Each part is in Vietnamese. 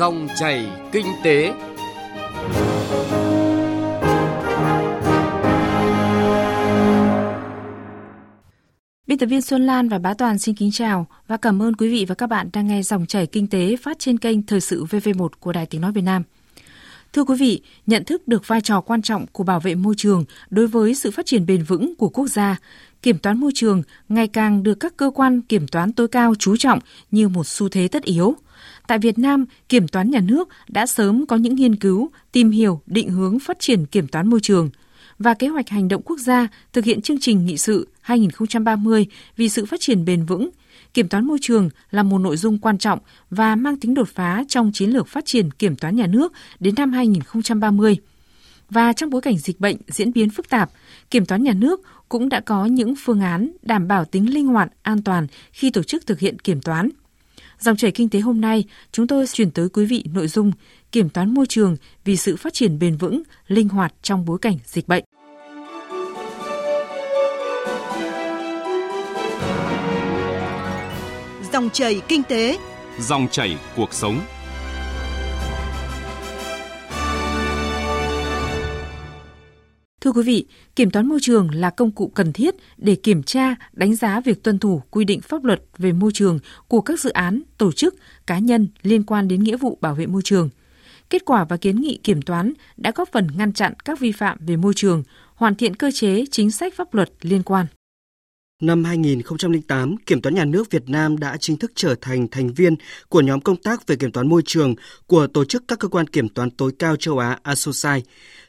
Dòng chảy kinh tế. Biên tập viên Xuân Lan và Bá Toàn xin kính chào và cảm ơn quý vị và các bạn đang nghe dòng chảy kinh tế phát trên kênh Thời sự VV1 của Đài Tiếng Nói Việt Nam. Thưa quý vị, nhận thức được vai trò quan trọng của bảo vệ môi trường đối với sự phát triển bền vững của quốc gia, kiểm toán môi trường ngày càng được các cơ quan kiểm toán tối cao chú trọng như một xu thế tất yếu. Tại Việt Nam, kiểm toán nhà nước đã sớm có những nghiên cứu, tìm hiểu, định hướng phát triển kiểm toán môi trường và kế hoạch hành động quốc gia thực hiện chương trình nghị sự 2030 vì sự phát triển bền vững kiểm toán môi trường là một nội dung quan trọng và mang tính đột phá trong chiến lược phát triển kiểm toán nhà nước đến năm 2030. Và trong bối cảnh dịch bệnh diễn biến phức tạp, kiểm toán nhà nước cũng đã có những phương án đảm bảo tính linh hoạt, an toàn khi tổ chức thực hiện kiểm toán. Dòng chảy kinh tế hôm nay, chúng tôi chuyển tới quý vị nội dung kiểm toán môi trường vì sự phát triển bền vững, linh hoạt trong bối cảnh dịch bệnh. Dòng chảy kinh tế, dòng chảy cuộc sống. Thưa quý vị, kiểm toán môi trường là công cụ cần thiết để kiểm tra, đánh giá việc tuân thủ quy định pháp luật về môi trường của các dự án, tổ chức, cá nhân liên quan đến nghĩa vụ bảo vệ môi trường. Kết quả và kiến nghị kiểm toán đã góp phần ngăn chặn các vi phạm về môi trường, hoàn thiện cơ chế chính sách pháp luật liên quan. Năm 2008, Kiểm toán Nhà nước Việt Nam đã chính thức trở thành thành viên của nhóm công tác về kiểm toán môi trường của Tổ chức các cơ quan kiểm toán tối cao châu Á ASOSAI.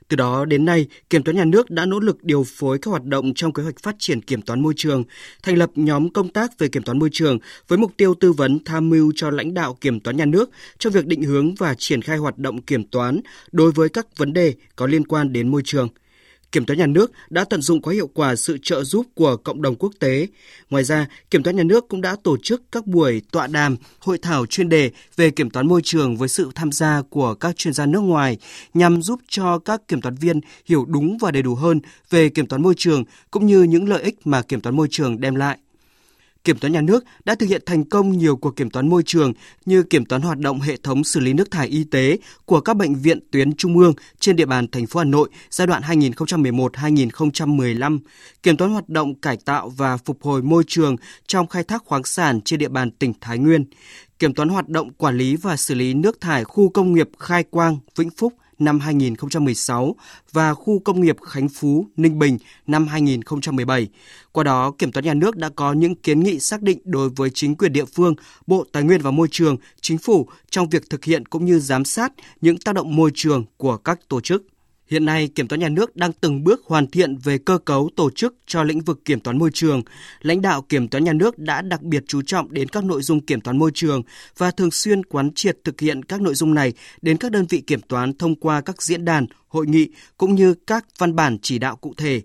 Từ đó đến nay, Kiểm toán Nhà nước đã nỗ lực điều phối các hoạt động trong kế hoạch phát triển kiểm toán môi trường, thành lập nhóm công tác về kiểm toán môi trường với mục tiêu tư vấn tham mưu cho lãnh đạo Kiểm toán Nhà nước trong việc định hướng và triển khai hoạt động kiểm toán đối với các vấn đề có liên quan đến môi trường. Kiểm toán nhà nước đã tận dụng có hiệu quả sự trợ giúp của cộng đồng quốc tế. Ngoài ra, Kiểm toán nhà nước cũng đã tổ chức các buổi tọa đàm, hội thảo chuyên đề về kiểm toán môi trường với sự tham gia của các chuyên gia nước ngoài nhằm giúp cho các kiểm toán viên hiểu đúng và đầy đủ hơn về kiểm toán môi trường cũng như những lợi ích mà kiểm toán môi trường đem lại. Kiểm toán nhà nước đã thực hiện thành công nhiều cuộc kiểm toán môi trường như kiểm toán hoạt động hệ thống xử lý nước thải y tế của các bệnh viện tuyến trung ương trên địa bàn thành phố Hà Nội giai đoạn 2011-2015, kiểm toán hoạt động cải tạo và phục hồi môi trường trong khai thác khoáng sản trên địa bàn tỉnh Thái Nguyên, kiểm toán hoạt động quản lý và xử lý nước thải khu công nghiệp Khai Quang, Vĩnh Phúc năm 2016 và khu công nghiệp Khánh Phú, Ninh Bình năm 2017. Qua đó, Kiểm toán nhà nước đã có những kiến nghị xác định đối với chính quyền địa phương, Bộ Tài nguyên và Môi trường, Chính phủ trong việc thực hiện cũng như giám sát những tác động môi trường của các tổ chức. Hiện nay, Kiểm toán nhà nước đang từng bước hoàn thiện về cơ cấu tổ chức cho lĩnh vực kiểm toán môi trường. Lãnh đạo Kiểm toán nhà nước đã đặc biệt chú trọng đến các nội dung kiểm toán môi trường và thường xuyên quán triệt thực hiện các nội dung này đến các đơn vị kiểm toán thông qua các diễn đàn, hội nghị cũng như các văn bản chỉ đạo cụ thể.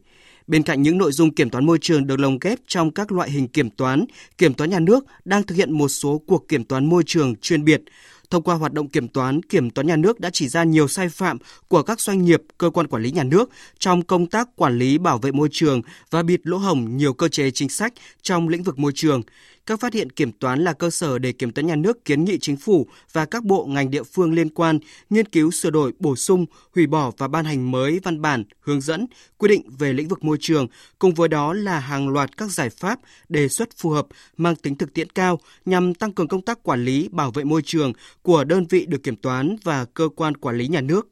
Bên cạnh những nội dung kiểm toán môi trường được lồng ghép trong các loại hình kiểm toán, kiểm toán nhà nước đang thực hiện một số cuộc kiểm toán môi trường chuyên biệt. Thông qua hoạt động kiểm toán, kiểm toán nhà nước đã chỉ ra nhiều sai phạm của các doanh nghiệp, cơ quan quản lý nhà nước trong công tác quản lý bảo vệ môi trường và bịt lỗ hổng nhiều cơ chế chính sách trong lĩnh vực môi trường. Các phát hiện kiểm toán là cơ sở để kiểm toán nhà nước kiến nghị chính phủ và các bộ ngành địa phương liên quan nghiên cứu sửa đổi, bổ sung, hủy bỏ và ban hành mới văn bản, hướng dẫn, quy định về lĩnh vực môi trường, cùng với đó là hàng loạt các giải pháp đề xuất phù hợp mang tính thực tiễn cao nhằm tăng cường công tác quản lý bảo vệ môi trường của đơn vị được kiểm toán và cơ quan quản lý nhà nước.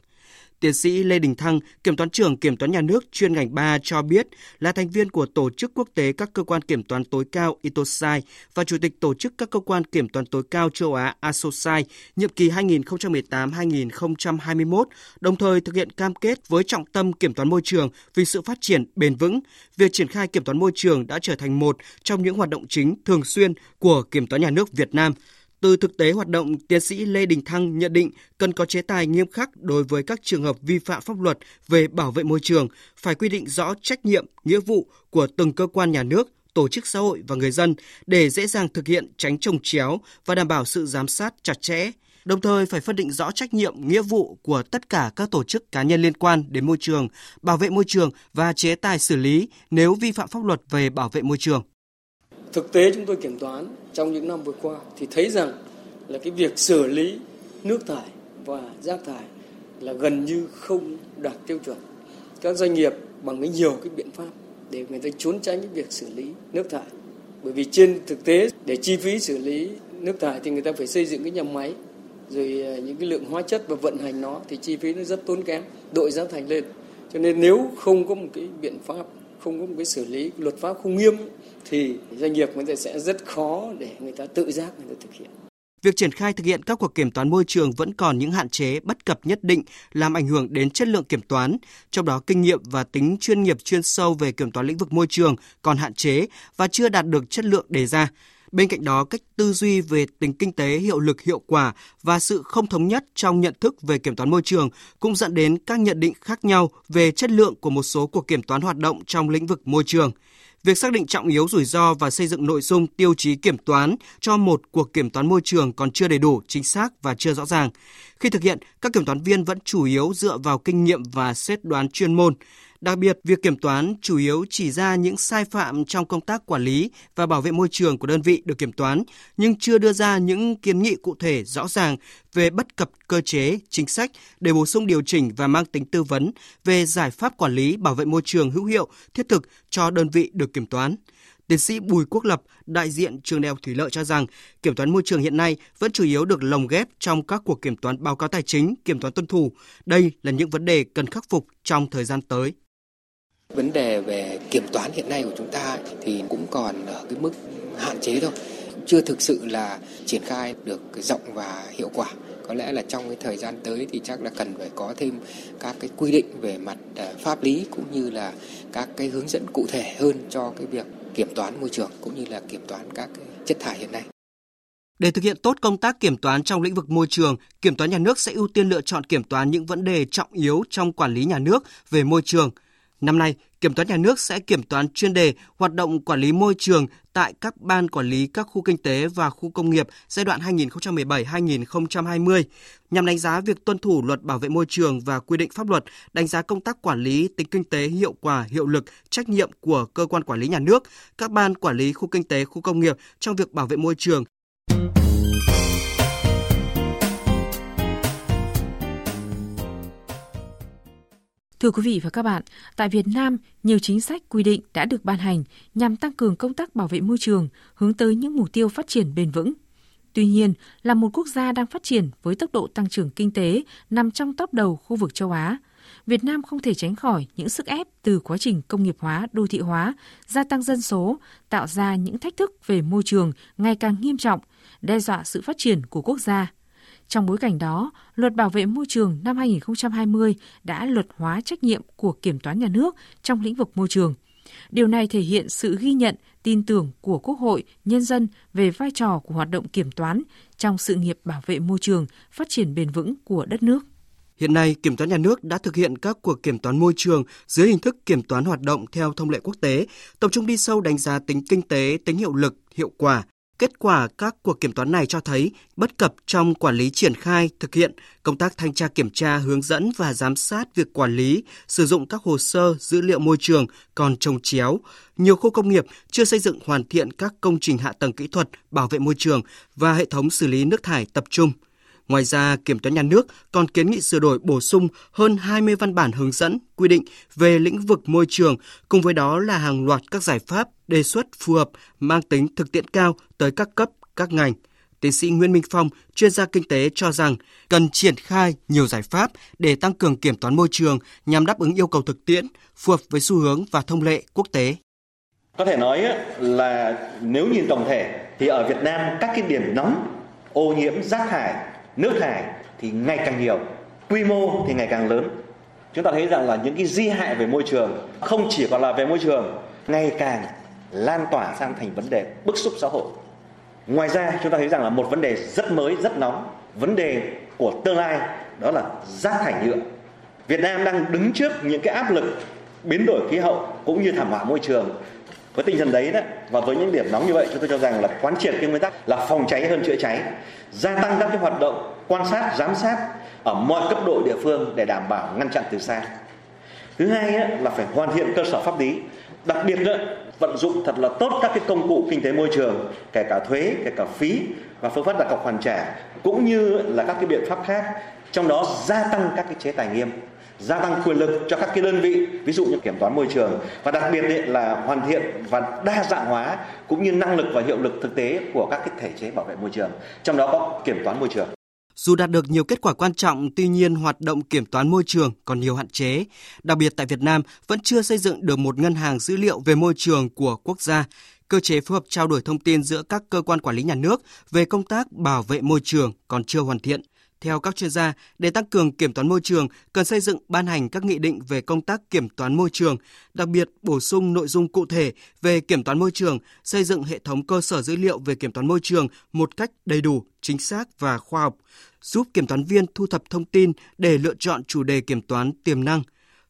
Tiến sĩ Lê Đình Thăng, Kiểm toán trưởng Kiểm toán Nhà nước chuyên ngành 3 cho biết là thành viên của Tổ chức Quốc tế các cơ quan kiểm toán tối cao ITOSAI và Chủ tịch Tổ chức các cơ quan kiểm toán tối cao châu Á ASOSAI nhiệm kỳ 2018-2021, đồng thời thực hiện cam kết với trọng tâm kiểm toán môi trường vì sự phát triển bền vững. Việc triển khai kiểm toán môi trường đã trở thành một trong những hoạt động chính thường xuyên của Kiểm toán Nhà nước Việt Nam – từ thực tế hoạt động, tiến sĩ Lê Đình Thăng nhận định cần có chế tài nghiêm khắc đối với các trường hợp vi phạm pháp luật về bảo vệ môi trường, phải quy định rõ trách nhiệm, nghĩa vụ của từng cơ quan nhà nước, tổ chức xã hội và người dân để dễ dàng thực hiện tránh trồng chéo và đảm bảo sự giám sát chặt chẽ. Đồng thời phải phân định rõ trách nhiệm, nghĩa vụ của tất cả các tổ chức cá nhân liên quan đến môi trường, bảo vệ môi trường và chế tài xử lý nếu vi phạm pháp luật về bảo vệ môi trường. Thực tế chúng tôi kiểm toán trong những năm vừa qua thì thấy rằng là cái việc xử lý nước thải và rác thải là gần như không đạt tiêu chuẩn. Các doanh nghiệp bằng cái nhiều cái biện pháp để người ta trốn tránh cái việc xử lý nước thải. Bởi vì trên thực tế để chi phí xử lý nước thải thì người ta phải xây dựng cái nhà máy rồi à, những cái lượng hóa chất và vận hành nó thì chi phí nó rất tốn kém, đội giá thành lên. Cho nên nếu không có một cái biện pháp, không có một cái xử lý luật pháp không nghiêm thì doanh nghiệp người ta sẽ rất khó để người ta tự giác người ta thực hiện. Việc triển khai thực hiện các cuộc kiểm toán môi trường vẫn còn những hạn chế bất cập nhất định làm ảnh hưởng đến chất lượng kiểm toán, trong đó kinh nghiệm và tính chuyên nghiệp chuyên sâu về kiểm toán lĩnh vực môi trường còn hạn chế và chưa đạt được chất lượng đề ra. Bên cạnh đó, cách tư duy về tính kinh tế, hiệu lực, hiệu quả và sự không thống nhất trong nhận thức về kiểm toán môi trường cũng dẫn đến các nhận định khác nhau về chất lượng của một số cuộc kiểm toán hoạt động trong lĩnh vực môi trường. Việc xác định trọng yếu rủi ro và xây dựng nội dung tiêu chí kiểm toán cho một cuộc kiểm toán môi trường còn chưa đầy đủ, chính xác và chưa rõ ràng. Khi thực hiện, các kiểm toán viên vẫn chủ yếu dựa vào kinh nghiệm và xét đoán chuyên môn. Đặc biệt, việc kiểm toán chủ yếu chỉ ra những sai phạm trong công tác quản lý và bảo vệ môi trường của đơn vị được kiểm toán, nhưng chưa đưa ra những kiến nghị cụ thể rõ ràng về bất cập cơ chế, chính sách để bổ sung điều chỉnh và mang tính tư vấn về giải pháp quản lý bảo vệ môi trường hữu hiệu, thiết thực cho đơn vị được kiểm toán. Tiến sĩ Bùi Quốc Lập, đại diện trường đại học Thủy lợi cho rằng, kiểm toán môi trường hiện nay vẫn chủ yếu được lồng ghép trong các cuộc kiểm toán báo cáo tài chính, kiểm toán tuân thủ. Đây là những vấn đề cần khắc phục trong thời gian tới. Vấn đề về kiểm toán hiện nay của chúng ta thì cũng còn ở cái mức hạn chế thôi, chưa thực sự là triển khai được rộng và hiệu quả. Có lẽ là trong cái thời gian tới thì chắc là cần phải có thêm các cái quy định về mặt ờ, pháp lý cũng như là các cái hướng dẫn cụ thể hơn cho cái việc kiểm toán môi trường cũng như là kiểm toán các chất thải hiện nay. Để thực hiện tốt công tác kiểm toán trong lĩnh vực môi trường, kiểm toán nhà nước sẽ ưu tiên lựa chọn kiểm toán những vấn đề trọng yếu trong quản lý nhà nước về môi trường, Năm nay, Kiểm toán nhà nước sẽ kiểm toán chuyên đề hoạt động quản lý môi trường tại các ban quản lý các khu kinh tế và khu công nghiệp giai đoạn 2017-2020 nhằm đánh giá việc tuân thủ luật bảo vệ môi trường và quy định pháp luật, đánh giá công tác quản lý tính kinh tế hiệu quả, hiệu lực, trách nhiệm của cơ quan quản lý nhà nước, các ban quản lý khu kinh tế, khu công nghiệp trong việc bảo vệ môi trường, Thưa quý vị và các bạn, tại Việt Nam, nhiều chính sách quy định đã được ban hành nhằm tăng cường công tác bảo vệ môi trường, hướng tới những mục tiêu phát triển bền vững. Tuy nhiên, là một quốc gia đang phát triển với tốc độ tăng trưởng kinh tế nằm trong top đầu khu vực châu Á, Việt Nam không thể tránh khỏi những sức ép từ quá trình công nghiệp hóa, đô thị hóa, gia tăng dân số, tạo ra những thách thức về môi trường ngày càng nghiêm trọng, đe dọa sự phát triển của quốc gia. Trong bối cảnh đó, Luật Bảo vệ môi trường năm 2020 đã luật hóa trách nhiệm của kiểm toán nhà nước trong lĩnh vực môi trường. Điều này thể hiện sự ghi nhận, tin tưởng của Quốc hội, nhân dân về vai trò của hoạt động kiểm toán trong sự nghiệp bảo vệ môi trường, phát triển bền vững của đất nước. Hiện nay, Kiểm toán nhà nước đã thực hiện các cuộc kiểm toán môi trường dưới hình thức kiểm toán hoạt động theo thông lệ quốc tế, tập trung đi sâu đánh giá tính kinh tế, tính hiệu lực, hiệu quả, Kết quả các cuộc kiểm toán này cho thấy bất cập trong quản lý triển khai, thực hiện công tác thanh tra kiểm tra, hướng dẫn và giám sát việc quản lý, sử dụng các hồ sơ dữ liệu môi trường còn trồng chéo. Nhiều khu công nghiệp chưa xây dựng hoàn thiện các công trình hạ tầng kỹ thuật bảo vệ môi trường và hệ thống xử lý nước thải tập trung. Ngoài ra, Kiểm toán nhà nước còn kiến nghị sửa đổi bổ sung hơn 20 văn bản hướng dẫn, quy định về lĩnh vực môi trường, cùng với đó là hàng loạt các giải pháp đề xuất phù hợp mang tính thực tiễn cao tới các cấp, các ngành. Tiến sĩ Nguyễn Minh Phong, chuyên gia kinh tế cho rằng cần triển khai nhiều giải pháp để tăng cường kiểm toán môi trường nhằm đáp ứng yêu cầu thực tiễn, phù hợp với xu hướng và thông lệ quốc tế. Có thể nói là nếu nhìn tổng thể thì ở Việt Nam các cái điểm nóng ô nhiễm rác thải nước thải thì ngày càng nhiều, quy mô thì ngày càng lớn. Chúng ta thấy rằng là những cái di hại về môi trường không chỉ còn là về môi trường, ngày càng lan tỏa sang thành vấn đề bức xúc xã hội. Ngoài ra, chúng ta thấy rằng là một vấn đề rất mới, rất nóng, vấn đề của tương lai, đó là rác thải nhựa. Việt Nam đang đứng trước những cái áp lực biến đổi khí hậu cũng như thảm họa môi trường với tinh thần đấy đó và với những điểm nóng như vậy chúng tôi cho rằng là quán triệt cái nguyên tắc là phòng cháy hơn chữa cháy gia tăng các cái hoạt động quan sát giám sát ở mọi cấp độ địa phương để đảm bảo ngăn chặn từ xa. Thứ hai đó, là phải hoàn thiện cơ sở pháp lý đặc biệt đó, vận dụng thật là tốt các cái công cụ kinh tế môi trường kể cả thuế kể cả phí và phương pháp đặt cọc hoàn trả cũng như là các cái biện pháp khác trong đó gia tăng các cái chế tài nghiêm gia tăng quyền lực cho các cái đơn vị ví dụ như kiểm toán môi trường và đặc biệt là hoàn thiện và đa dạng hóa cũng như năng lực và hiệu lực thực tế của các cái thể chế bảo vệ môi trường trong đó có kiểm toán môi trường dù đạt được nhiều kết quả quan trọng, tuy nhiên hoạt động kiểm toán môi trường còn nhiều hạn chế. Đặc biệt tại Việt Nam vẫn chưa xây dựng được một ngân hàng dữ liệu về môi trường của quốc gia. Cơ chế phối hợp trao đổi thông tin giữa các cơ quan quản lý nhà nước về công tác bảo vệ môi trường còn chưa hoàn thiện. Theo các chuyên gia, để tăng cường kiểm toán môi trường, cần xây dựng ban hành các nghị định về công tác kiểm toán môi trường, đặc biệt bổ sung nội dung cụ thể về kiểm toán môi trường, xây dựng hệ thống cơ sở dữ liệu về kiểm toán môi trường một cách đầy đủ, chính xác và khoa học, giúp kiểm toán viên thu thập thông tin để lựa chọn chủ đề kiểm toán tiềm năng.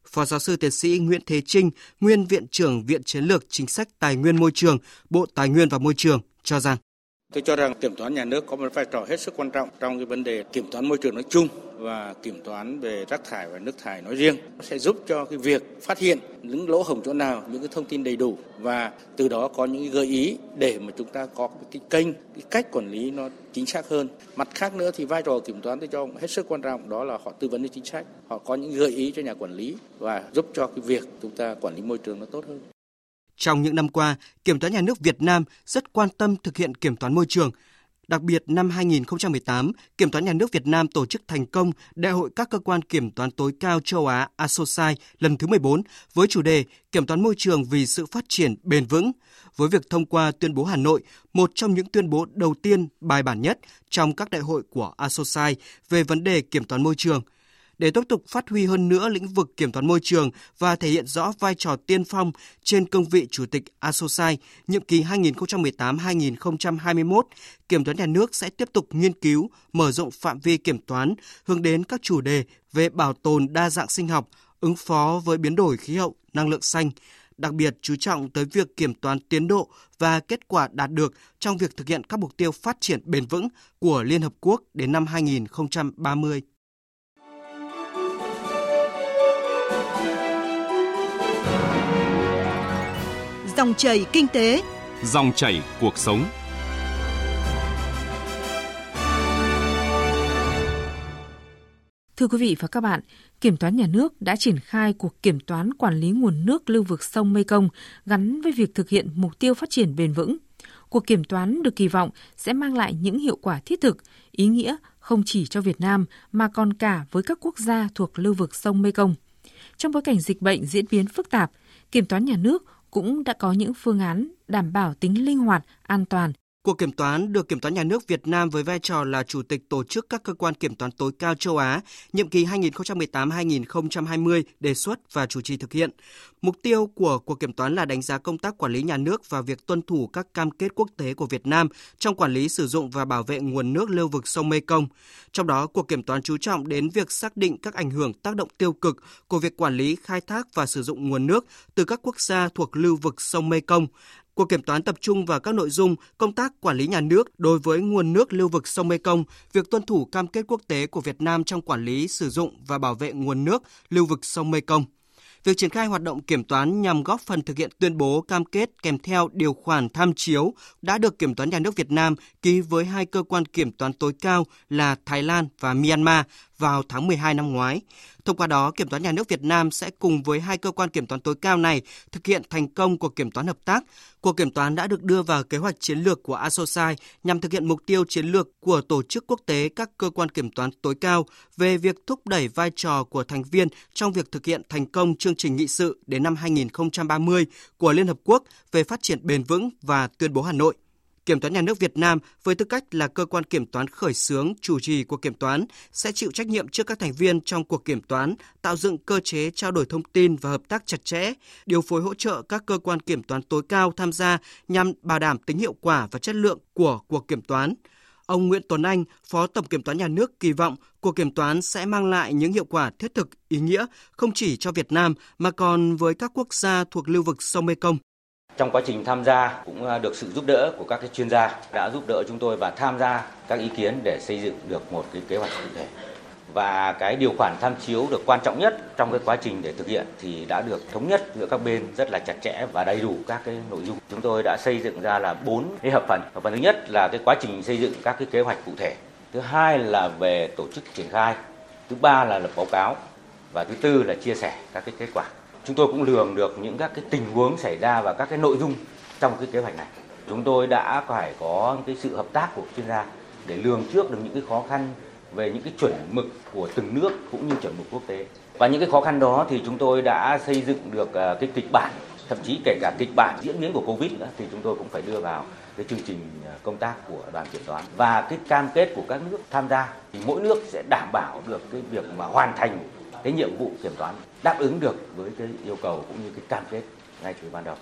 Phó giáo sư tiến sĩ Nguyễn Thế Trinh, nguyên viện trưởng Viện Chiến lược Chính sách Tài nguyên Môi trường, Bộ Tài nguyên và Môi trường cho rằng Tôi cho rằng kiểm toán nhà nước có một vai trò hết sức quan trọng trong cái vấn đề kiểm toán môi trường nói chung và kiểm toán về rác thải và nước thải nói riêng. Nó sẽ giúp cho cái việc phát hiện những lỗ hổng chỗ nào, những cái thông tin đầy đủ và từ đó có những gợi ý để mà chúng ta có cái kênh, cái cách quản lý nó chính xác hơn. Mặt khác nữa thì vai trò kiểm toán tôi cho hết sức quan trọng đó là họ tư vấn cho chính sách, họ có những gợi ý cho nhà quản lý và giúp cho cái việc chúng ta quản lý môi trường nó tốt hơn. Trong những năm qua, Kiểm toán nhà nước Việt Nam rất quan tâm thực hiện kiểm toán môi trường. Đặc biệt năm 2018, Kiểm toán nhà nước Việt Nam tổ chức thành công Đại hội các cơ quan kiểm toán tối cao châu Á ASOSAI lần thứ 14 với chủ đề Kiểm toán môi trường vì sự phát triển bền vững, với việc thông qua tuyên bố Hà Nội, một trong những tuyên bố đầu tiên bài bản nhất trong các đại hội của ASOSAI về vấn đề kiểm toán môi trường – để tiếp tục phát huy hơn nữa lĩnh vực kiểm toán môi trường và thể hiện rõ vai trò tiên phong trên cương vị Chủ tịch ASOSAI nhiệm kỳ 2018-2021, Kiểm toán nhà nước sẽ tiếp tục nghiên cứu, mở rộng phạm vi kiểm toán hướng đến các chủ đề về bảo tồn đa dạng sinh học, ứng phó với biến đổi khí hậu, năng lượng xanh, đặc biệt chú trọng tới việc kiểm toán tiến độ và kết quả đạt được trong việc thực hiện các mục tiêu phát triển bền vững của Liên Hợp Quốc đến năm 2030. Dòng chảy kinh tế, dòng chảy cuộc sống. Thưa quý vị và các bạn, Kiểm toán nhà nước đã triển khai cuộc kiểm toán quản lý nguồn nước lưu vực sông Mekong gắn với việc thực hiện mục tiêu phát triển bền vững. Cuộc kiểm toán được kỳ vọng sẽ mang lại những hiệu quả thiết thực, ý nghĩa không chỉ cho Việt Nam mà còn cả với các quốc gia thuộc lưu vực sông Mekong. Trong bối cảnh dịch bệnh diễn biến phức tạp, Kiểm toán nhà nước cũng đã có những phương án đảm bảo tính linh hoạt, an toàn Cuộc kiểm toán được Kiểm toán Nhà nước Việt Nam với vai trò là chủ tịch tổ chức các cơ quan kiểm toán tối cao châu Á, nhiệm kỳ 2018-2020 đề xuất và chủ trì thực hiện. Mục tiêu của cuộc kiểm toán là đánh giá công tác quản lý nhà nước và việc tuân thủ các cam kết quốc tế của Việt Nam trong quản lý sử dụng và bảo vệ nguồn nước lưu vực sông Mekong. Trong đó, cuộc kiểm toán chú trọng đến việc xác định các ảnh hưởng tác động tiêu cực của việc quản lý, khai thác và sử dụng nguồn nước từ các quốc gia thuộc lưu vực sông Mekong, Cuộc kiểm toán tập trung vào các nội dung công tác quản lý nhà nước đối với nguồn nước lưu vực sông Mekong, việc tuân thủ cam kết quốc tế của Việt Nam trong quản lý, sử dụng và bảo vệ nguồn nước lưu vực sông Mekong. Việc triển khai hoạt động kiểm toán nhằm góp phần thực hiện tuyên bố cam kết kèm theo điều khoản tham chiếu đã được Kiểm toán Nhà nước Việt Nam ký với hai cơ quan kiểm toán tối cao là Thái Lan và Myanmar vào tháng 12 năm ngoái. Thông qua đó, Kiểm toán Nhà nước Việt Nam sẽ cùng với hai cơ quan kiểm toán tối cao này thực hiện thành công cuộc kiểm toán hợp tác. Cuộc kiểm toán đã được đưa vào kế hoạch chiến lược của ASOSAI nhằm thực hiện mục tiêu chiến lược của tổ chức quốc tế các cơ quan kiểm toán tối cao về việc thúc đẩy vai trò của thành viên trong việc thực hiện thành công chương trình nghị sự đến năm 2030 của Liên Hợp Quốc về phát triển bền vững và tuyên bố Hà Nội. Kiểm toán nhà nước Việt Nam với tư cách là cơ quan kiểm toán khởi xướng chủ trì cuộc kiểm toán sẽ chịu trách nhiệm trước các thành viên trong cuộc kiểm toán, tạo dựng cơ chế trao đổi thông tin và hợp tác chặt chẽ, điều phối hỗ trợ các cơ quan kiểm toán tối cao tham gia nhằm bảo đảm tính hiệu quả và chất lượng của cuộc kiểm toán. Ông Nguyễn Tuấn Anh, Phó Tổng Kiểm toán Nhà nước kỳ vọng cuộc kiểm toán sẽ mang lại những hiệu quả thiết thực, ý nghĩa không chỉ cho Việt Nam mà còn với các quốc gia thuộc lưu vực sông Mekong. Trong quá trình tham gia cũng à, được sự giúp đỡ của các cái chuyên gia đã giúp đỡ chúng tôi và tham gia các ý kiến để xây dựng được một cái kế hoạch cụ thể. và cái điều khoản tham chiếu được quan trọng nhất trong cái quá trình để thực hiện thì đã được thống nhất giữa các bên rất là chặt chẽ và đầy đủ các cái nội dung. Chúng tôi đã xây dựng ra là bốn cái hợp phần. Hợp phần thứ nhất là cái quá trình xây dựng các cái kế hoạch cụ thể. Thứ hai là về tổ chức triển khai. Thứ ba là lập báo cáo và thứ tư là chia sẻ các cái kết quả. Chúng tôi cũng lường được những các cái tình huống xảy ra và các cái nội dung trong cái kế hoạch này. Chúng tôi đã phải có cái sự hợp tác của chuyên gia để lường trước được những cái khó khăn về những cái chuẩn mực của từng nước cũng như chuẩn mực quốc tế. Và những cái khó khăn đó thì chúng tôi đã xây dựng được à, cái kịch bản, thậm chí kể cả kịch bản diễn biến của Covid nữa thì chúng tôi cũng phải đưa vào cái chương trình à, công tác của đoàn kiểm toán và cái cam kết của các nước tham gia thì mỗi nước sẽ đảm bảo được cái việc mà hoàn thành cái nhiệm vụ kiểm toán đáp ứng được với cái yêu cầu cũng như cái cam kết ngay từ ban đầu.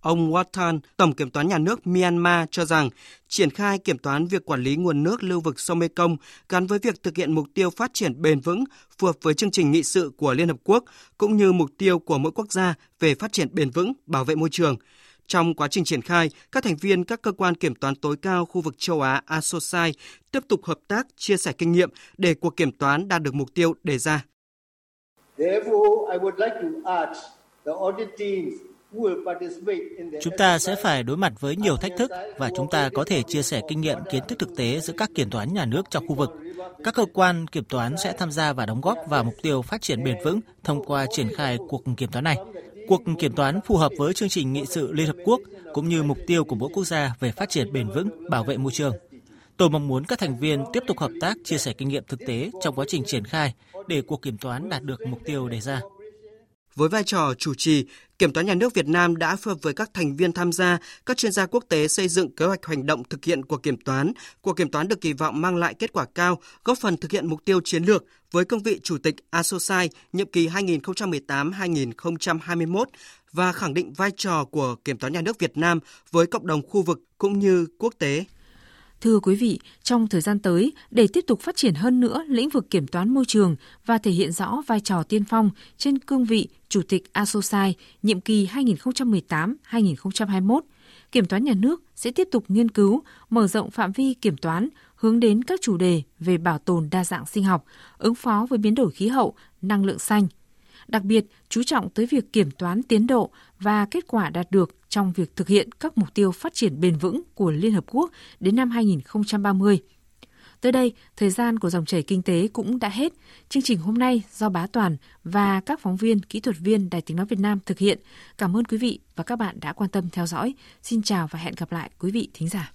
Ông Watan, Tổng Kiểm toán Nhà nước Myanmar cho rằng triển khai kiểm toán việc quản lý nguồn nước lưu vực sông Mekong gắn với việc thực hiện mục tiêu phát triển bền vững phù hợp với chương trình nghị sự của Liên Hợp Quốc cũng như mục tiêu của mỗi quốc gia về phát triển bền vững, bảo vệ môi trường. Trong quá trình triển khai, các thành viên các cơ quan kiểm toán tối cao khu vực châu Á ASOSAI tiếp tục hợp tác, chia sẻ kinh nghiệm để cuộc kiểm toán đạt được mục tiêu đề ra. Chúng ta sẽ phải đối mặt với nhiều thách thức và chúng ta có thể chia sẻ kinh nghiệm kiến thức thực tế giữa các kiểm toán nhà nước trong khu vực. Các cơ quan kiểm toán sẽ tham gia và đóng góp vào mục tiêu phát triển bền vững thông qua triển khai cuộc kiểm toán này. Cuộc kiểm toán phù hợp với chương trình nghị sự Liên Hợp Quốc cũng như mục tiêu của mỗi quốc gia về phát triển bền vững, bảo vệ môi trường. Tôi mong muốn các thành viên tiếp tục hợp tác, chia sẻ kinh nghiệm thực tế trong quá trình triển khai để cuộc kiểm toán đạt được mục tiêu đề ra. Với vai trò chủ trì, Kiểm toán nhà nước Việt Nam đã phối hợp với các thành viên tham gia, các chuyên gia quốc tế xây dựng kế hoạch hành động thực hiện của kiểm toán. Cuộc kiểm toán được kỳ vọng mang lại kết quả cao, góp phần thực hiện mục tiêu chiến lược với cương vị Chủ tịch ASOSAI nhiệm kỳ 2018-2021 và khẳng định vai trò của Kiểm toán nhà nước Việt Nam với cộng đồng khu vực cũng như quốc tế. Thưa quý vị, trong thời gian tới, để tiếp tục phát triển hơn nữa lĩnh vực kiểm toán môi trường và thể hiện rõ vai trò tiên phong trên cương vị Chủ tịch ASOSAI nhiệm kỳ 2018-2021, Kiểm toán nhà nước sẽ tiếp tục nghiên cứu, mở rộng phạm vi kiểm toán, hướng đến các chủ đề về bảo tồn đa dạng sinh học, ứng phó với biến đổi khí hậu, năng lượng xanh, đặc biệt chú trọng tới việc kiểm toán tiến độ và kết quả đạt được trong việc thực hiện các mục tiêu phát triển bền vững của Liên Hợp Quốc đến năm 2030. Tới đây, thời gian của dòng chảy kinh tế cũng đã hết. Chương trình hôm nay do Bá Toàn và các phóng viên, kỹ thuật viên Đài Tiếng Nói Việt Nam thực hiện. Cảm ơn quý vị và các bạn đã quan tâm theo dõi. Xin chào và hẹn gặp lại quý vị thính giả.